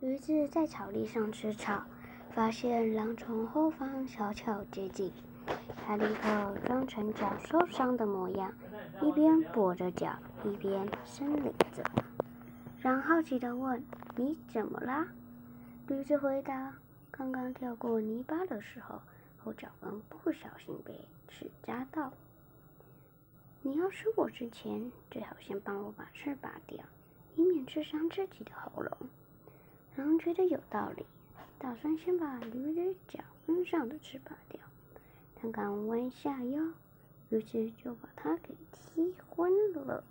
驴子在草地上吃草，发现狼从后方悄悄接近，他立刻装成脚受伤的模样，一边跛着脚，一边伸领子。狼好奇地问：“你怎么啦？”驴子回答：“刚刚跳过泥巴的时候，后脚跟不小心被刺扎到。你要吃我之前，最好先帮我把刺拔掉，以免刺伤自己的喉咙。”觉得有道理，打算先把驴的脚跟上的刺拔掉。他刚弯下腰，驴子就把他给踢昏了。